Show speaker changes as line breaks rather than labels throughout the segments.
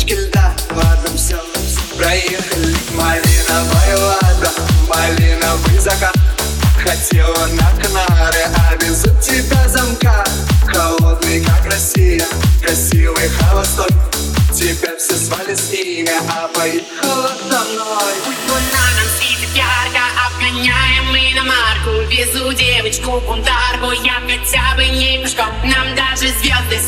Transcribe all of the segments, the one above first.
кучки льда. Ладно, все, проехали Малиновая вода, малиновый закат. Хотела на Канары, а везут тебя замка. Холодный, как Россия, красивый холостой. Тебя все звали с ними, а поехала со мной
Луна нам светит ярко, обгоняем мы на марку Везу девочку бунтарку, я хотя бы не пешком Нам даже звезды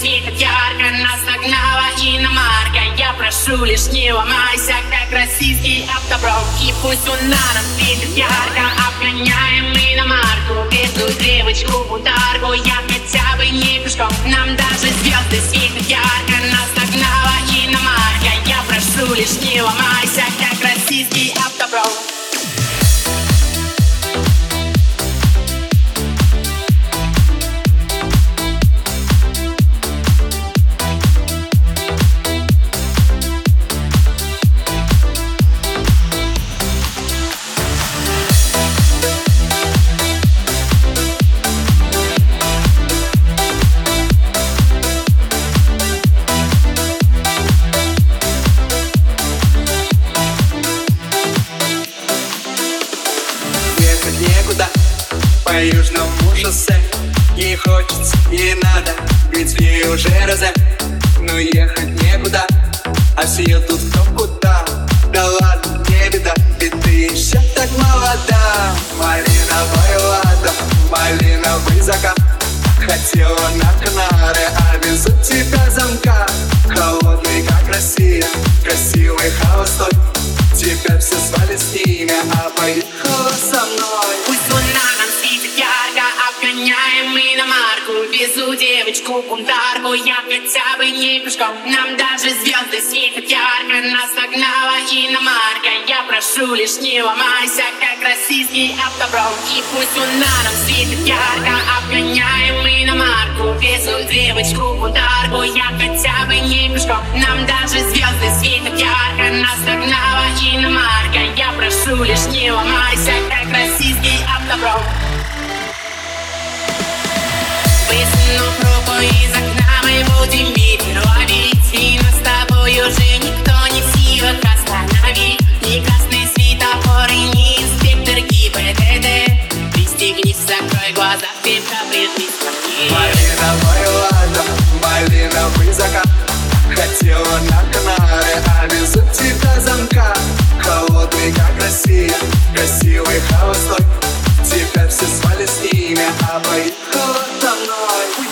прошу лишь не ломайся, как российский автопром И пусть луна нам светит ярко, обгоняем мы на марку. Везу девочку бунтарку, я хотя бы не пешком. Нам даже звезды светят. Ярко, нас нагнала иномарка Я прошу лишь не ломайся, как российский автопром
по южному шоссе Не хочется, не надо, ведь ей уже розе Но ехать некуда, а все едут кто точку я хотя бы не пешком Нам даже звезды светят ярко Нас нагнала иномарка Я прошу лишь не ломайся Как российский автобром И
пусть он на нам светит ярко Обгоняем иномарку Везут девочку бунтарку Я хотя бы не пешком Нам даже звезды светят ярко Нас нагнала иномарка Я прошу лишь не ломайся Малиновое лада, малиновый закат Хотела на Канары, а везут замка Холодный, как Россия, красивый, холостой Тебя все звали с ними, а поехала со мной.